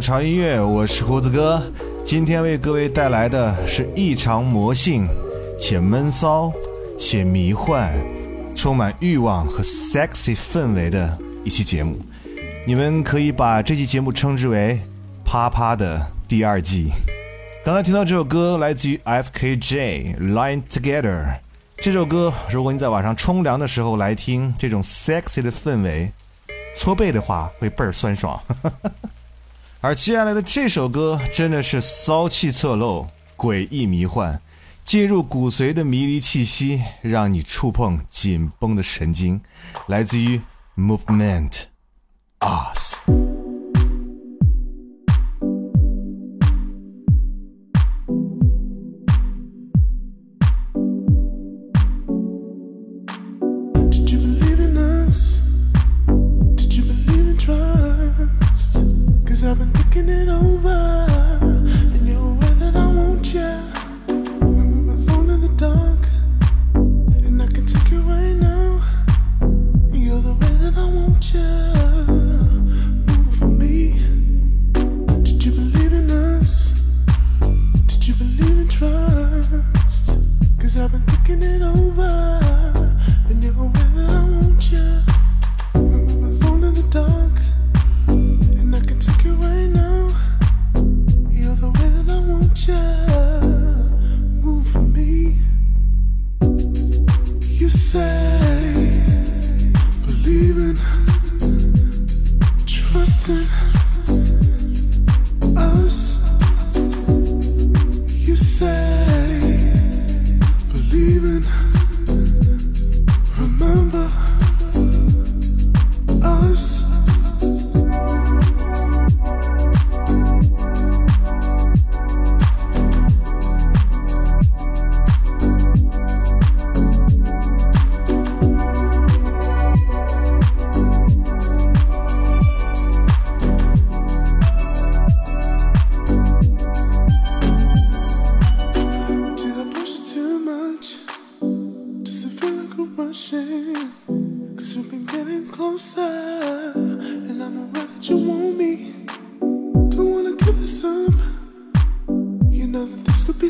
潮音乐，我是胡子哥。今天为各位带来的是异常魔性且闷骚且迷幻、充满欲望和 sexy 氛围的一期节目。你们可以把这期节目称之为“啪啪”的第二季。刚才听到这首歌来自于 F.K.J. Line Together。这首歌，如果你在晚上冲凉的时候来听，这种 sexy 的氛围。搓背的话会倍儿酸爽。而接下来的这首歌真的是骚气侧漏、诡异迷幻，进入骨髓的迷离气息，让你触碰紧绷的神经，来自于 Movement Us。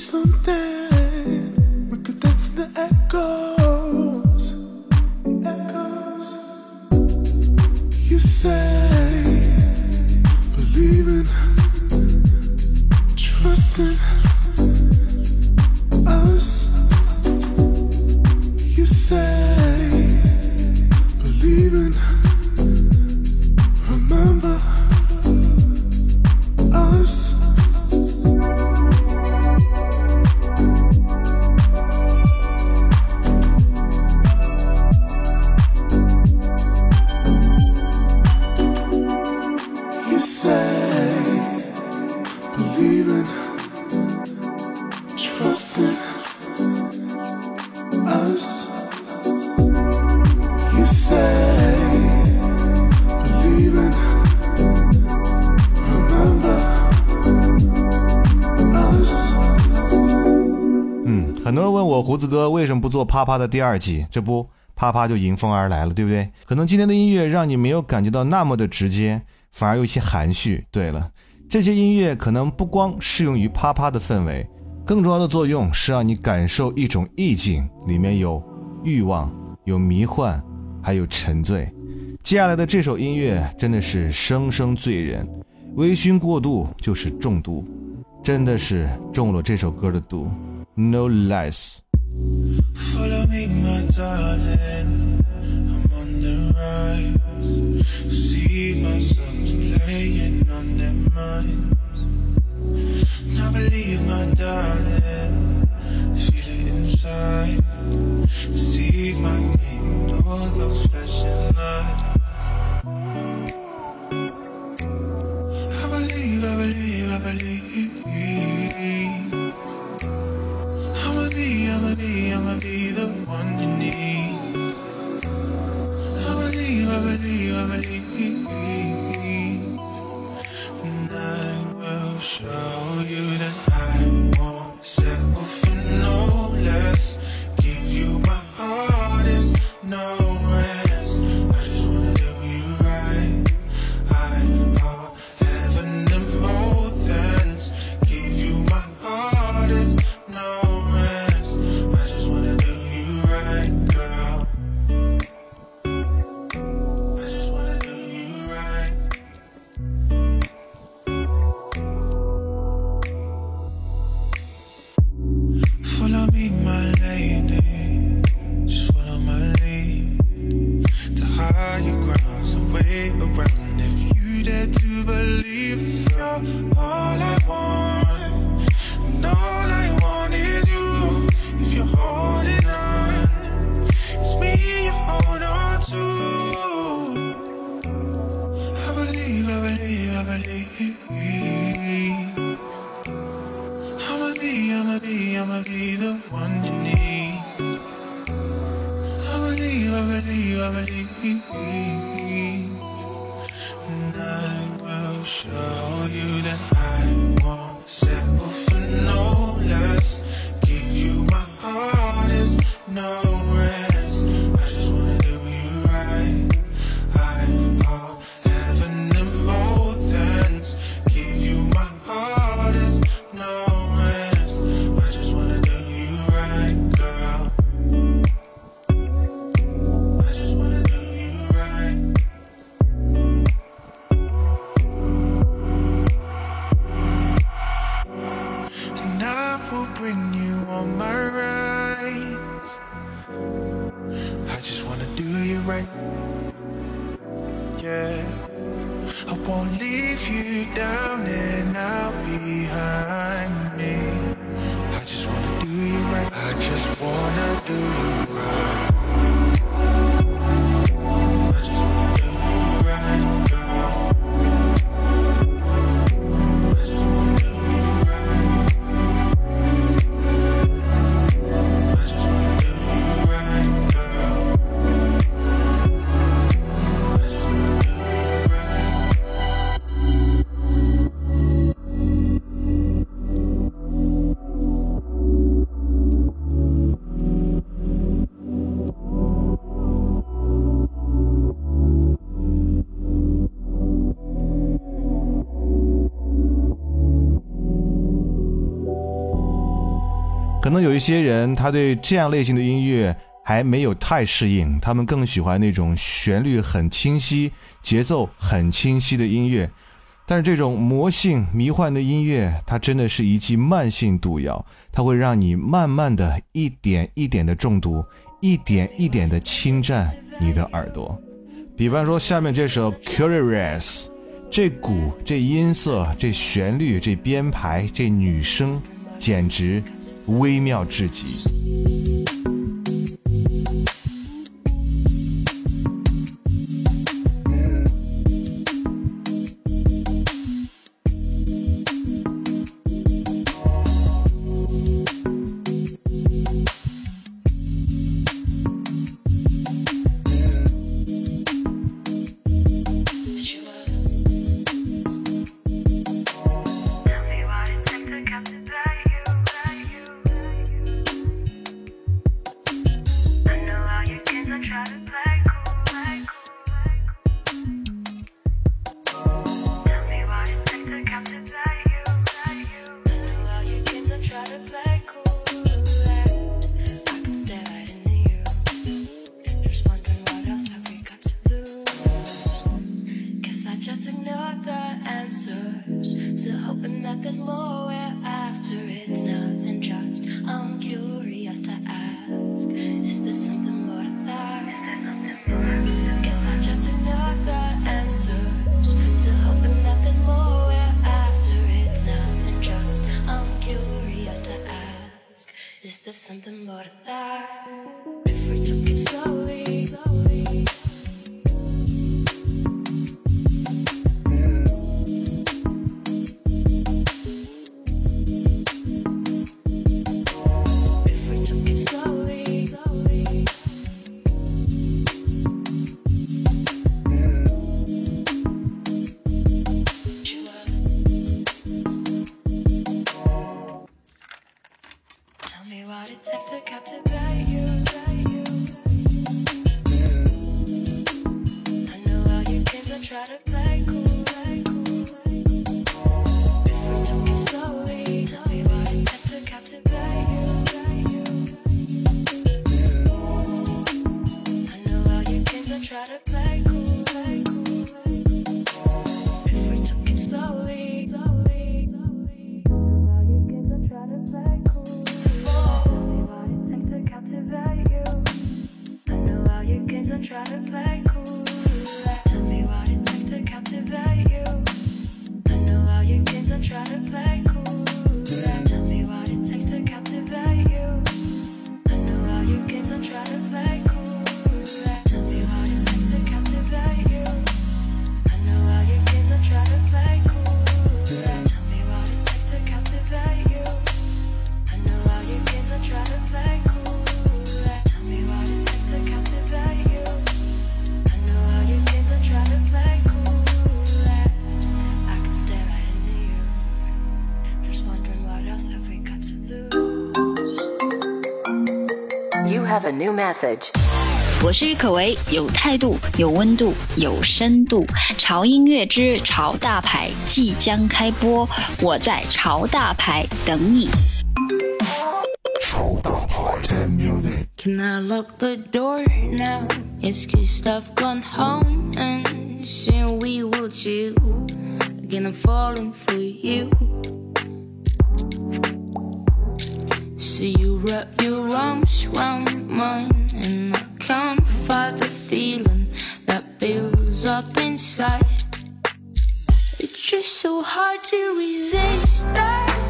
Something. We could dance to the echoes. The echoes. You say, 很多人问我胡子哥为什么不做啪啪的第二季？这不，啪啪就迎风而来了，对不对？可能今天的音乐让你没有感觉到那么的直接，反而有一些含蓄。对了，这些音乐可能不光适用于啪啪的氛围，更重要的作用是让你感受一种意境，里面有欲望、有迷幻，还有沉醉。接下来的这首音乐真的是生生醉人，微醺过度就是中毒，真的是中了这首歌的毒。No less。Follow me, my darling. The one you need. う。Yeah, I won't leave you down. 可能有一些人他对这样类型的音乐还没有太适应他们更喜欢那种旋律很清晰节奏很清晰的音乐但是这种魔性迷幻的音乐它真的是一剂慢性毒药它会让你慢慢的一点一点的中毒一点一点的侵占你的耳朵。比方说下面这首 curious 这鼓这音色这旋律这编排这女声简直微妙至极。New message. 我是郁可唯，有态度，有温度，有深度。潮音乐之潮大牌即将开播，我在潮大牌等你。Can I lock the door now? It's cause I've gone home and soon we will chill. Again, I'm falling for you. So you wrap your arms round mine, and I can't fight the feeling that builds up inside. It's just so hard to resist that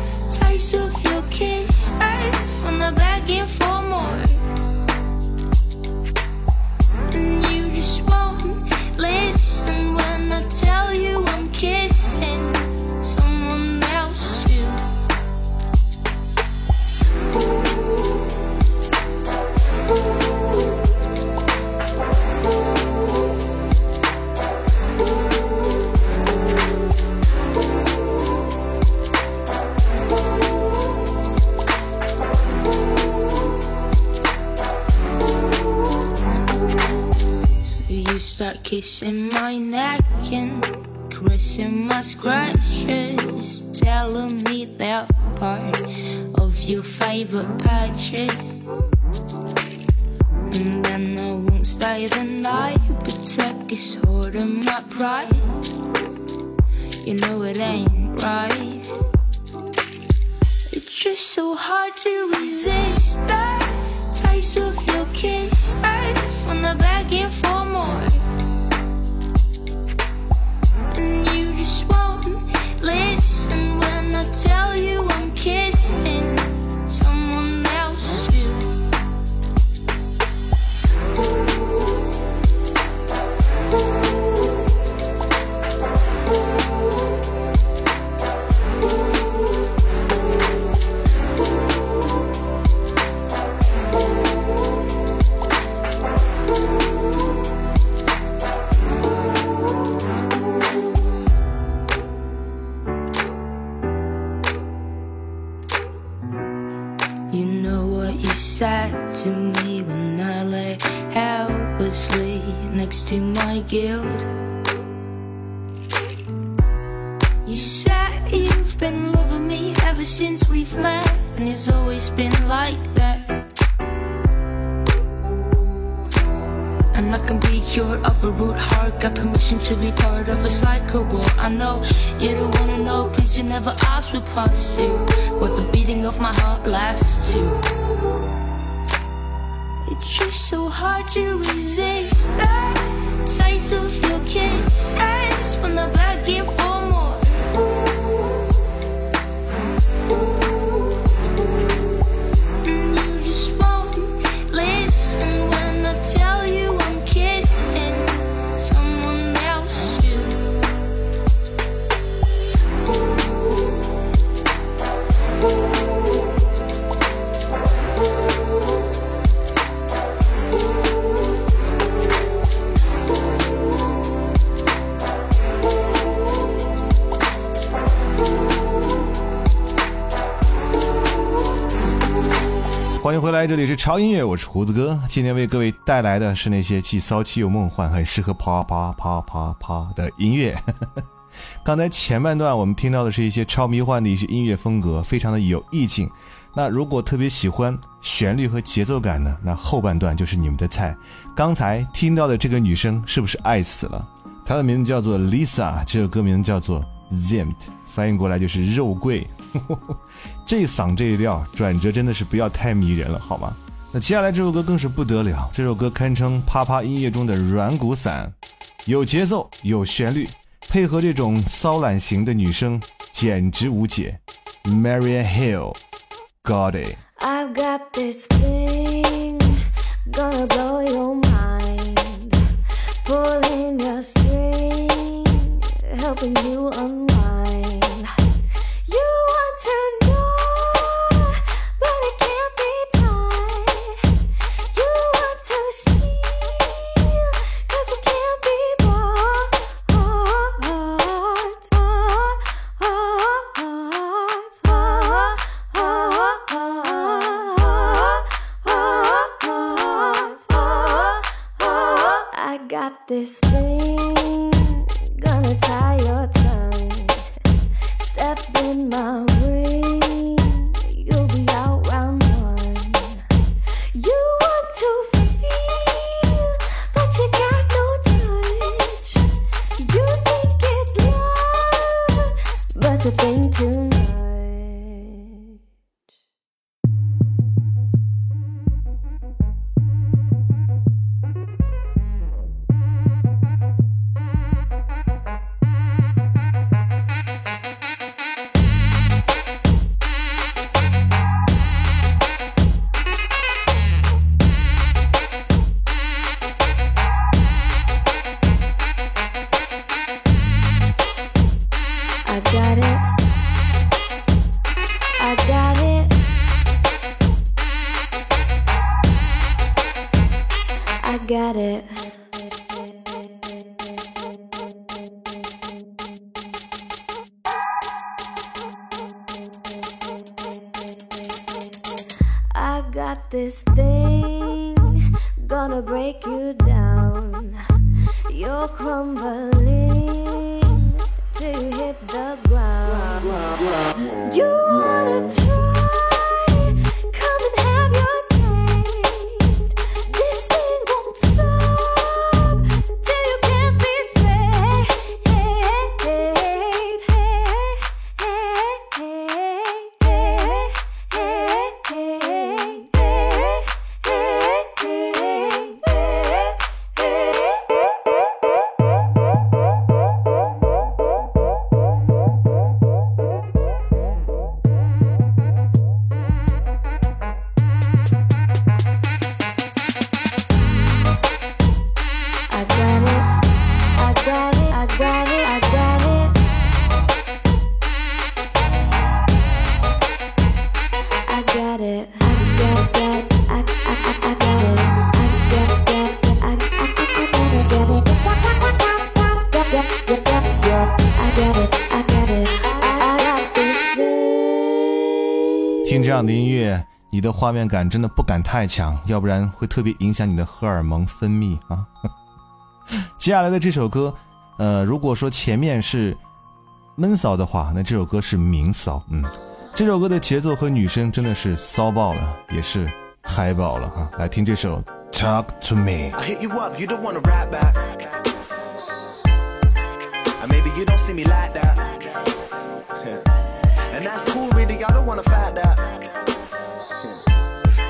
kissing my neck and caressing my scratches, telling me they're part of your favorite patches. And then I won't stay the night, protect this heart and my pride. You know it ain't right. It's just so hard to resist the taste of your kisses when they're begging for. You said you've been loving me ever since we've met, and it's always been like that. And I can be cured of a root heart. Got permission to be part of a cycle. Well, I know you don't wanna know, cause you never asked me past to what the beating of my heart lasts to. It's just so hard to resist that taste of your kisses when I'm begging for 迎回来，这里是潮音乐，我是胡子哥。今天为各位带来的是那些既骚气又梦幻，很适合啪啪啪啪啪的音乐。刚才前半段我们听到的是一些超迷幻的一些音乐风格，非常的有意境。那如果特别喜欢旋律和节奏感呢，那后半段就是你们的菜。刚才听到的这个女生是不是爱死了？她的名字叫做 Lisa，这首歌名叫做 Zimt，翻译过来就是肉桂。这嗓这一调，转折真的是不要太迷人了，好吗？那接下来这首歌更是不得了，这首歌堪称啪啪音乐中的软骨散，有节奏，有旋律，配合这种骚懒型的女生，简直无解。Marian Hill，Got it。I've got this thing gonna blow your mind. Pulling a string, helping you unwind. You pretend this thing gonna break you down. 你的画面感真的不敢太强，要不然会特别影响你的荷尔蒙分泌啊。接下来的这首歌，呃，如果说前面是闷骚的话，那这首歌是明骚。嗯，这首歌的节奏和女声真的是骚爆了，也是嗨爆了哈。来听这首《Talk to Me》。I hit you up, you don't wanna rap back. Maybe you don't see me like that. and that's cool, really, I don't wanna fight that.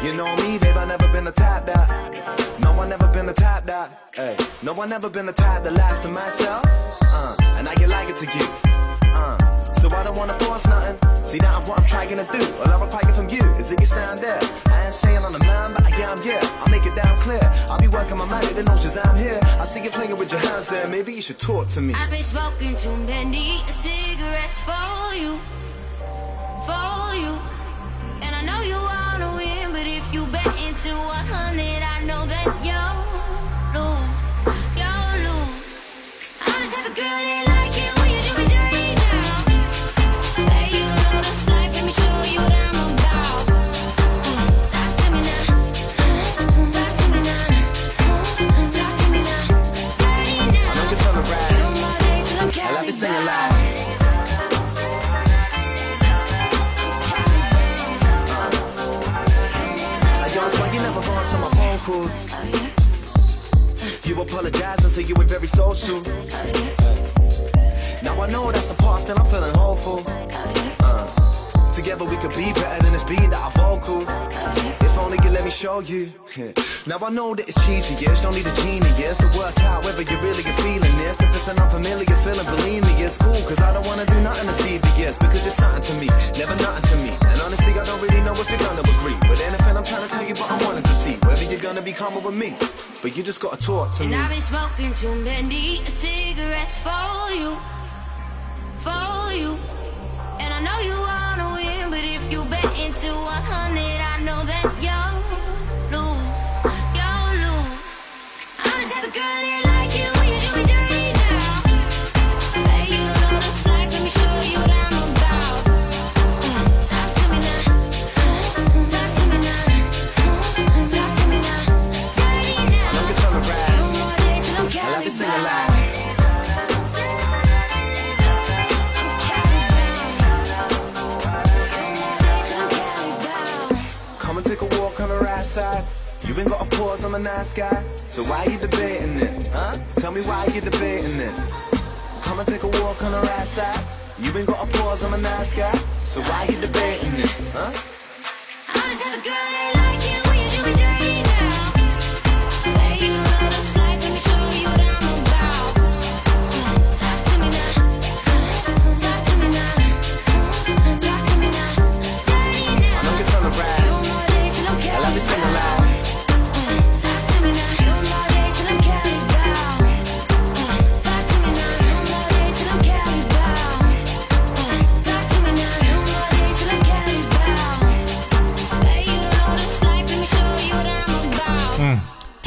You know me, babe, I never been the type that. No, I never been the type that. Hey, no, I never been the type that lies to myself. Uh, and I get like it to you. Uh, so I don't wanna force nothing. See, now what I'm trying to do. All I require from you is that you stand there. I ain't saying on the man, but I am, yeah. I'll make it damn clear. I'll be working my magic, the notions I'm here. I see you playing with your hands there. Maybe you should talk to me. I've been smoking too many cigarettes for you, for you. And I know you wanna win, but if you bet into 100, I know that you'll lose, you'll lose. I'm the type of girl that phone calls. Oh, you apologize and say you were very social. Oh, now I know that's a past and I'm feeling hopeful. Oh, Together we could be better than this beat that I vocal. If only you let me show you. Now I know that it's cheesy, yes, don't need a genius to work out whether you're really are feeling this. If it's an unfamiliar feeling, believe me, it's cool. Cause I don't wanna do nothing that's devious. Because you're something to me, never nothing to me. And honestly, I don't really know if you're gonna agree with anything I'm trying to tell you, but I'm wanting to see whether you're gonna be calmer with me. But you just gotta talk to And me. I've been smoking too many cigarettes for you, for you. And I know you wanna win, but if you bet into 100, I know that you'll lose, you'll lose. I'm the type of girl that So why you debating it? Huh? Tell me why you debating it. Come and take a walk on the right side. You ain't got a pause, I'm a nice guy. So why you debating it? Huh? I'm the type of girl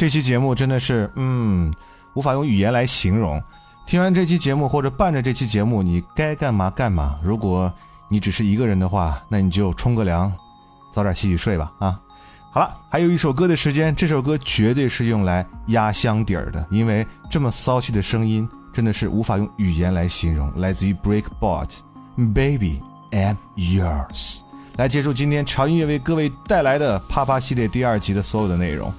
这期节目真的是，嗯，无法用语言来形容。听完这期节目或者伴着这期节目，你该干嘛干嘛。如果你只是一个人的话，那你就冲个凉，早点洗洗睡吧。啊，好了，还有一首歌的时间，这首歌绝对是用来压箱底儿的，因为这么骚气的声音真的是无法用语言来形容。来自于 Breakbot，Baby I'm Yours。来结束今天潮音乐为各位带来的啪啪系列第二集的所有的内容。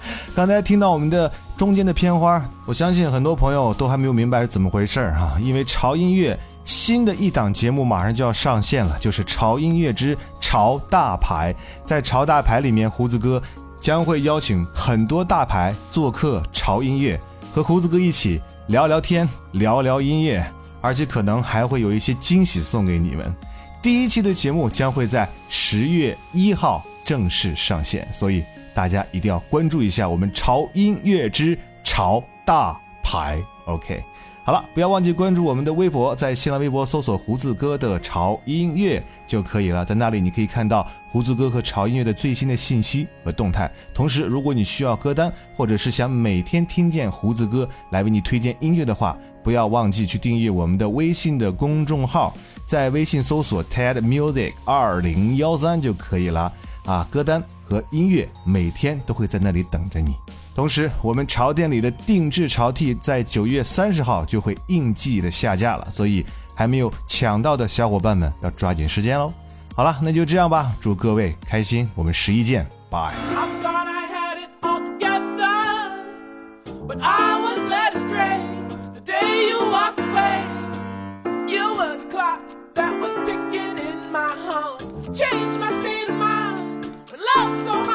刚才听到我们的中间的片花，我相信很多朋友都还没有明白是怎么回事儿哈，因为潮音乐新的一档节目马上就要上线了，就是潮音乐之潮大牌。在潮大牌里面，胡子哥将会邀请很多大牌做客潮音乐，和胡子哥一起聊聊天，聊聊音乐，而且可能还会有一些惊喜送给你们。第一期的节目将会在十月一号正式上线，所以大家一定要关注一下我们潮音乐之潮大牌。OK，好了，不要忘记关注我们的微博，在新浪微博搜索“胡子哥的潮音乐”就可以了。在那里你可以看到胡子哥和潮音乐的最新的信息和动态。同时，如果你需要歌单，或者是想每天听见胡子哥来为你推荐音乐的话，不要忘记去订阅我们的微信的公众号，在微信搜索 TED Music 二零幺三就可以了。啊，歌单和音乐每天都会在那里等着你。同时，我们潮店里的定制潮 T 在九月三十号就会应季的下架了，所以还没有抢到的小伙伴们要抓紧时间喽。好了，那就这样吧，祝各位开心，我们十一见，拜。Changed my state love so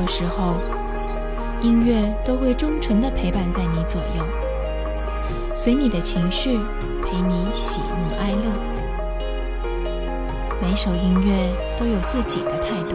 有时候，音乐都会忠诚地陪伴在你左右，随你的情绪，陪你喜怒哀乐。每首音乐都有自己的态度，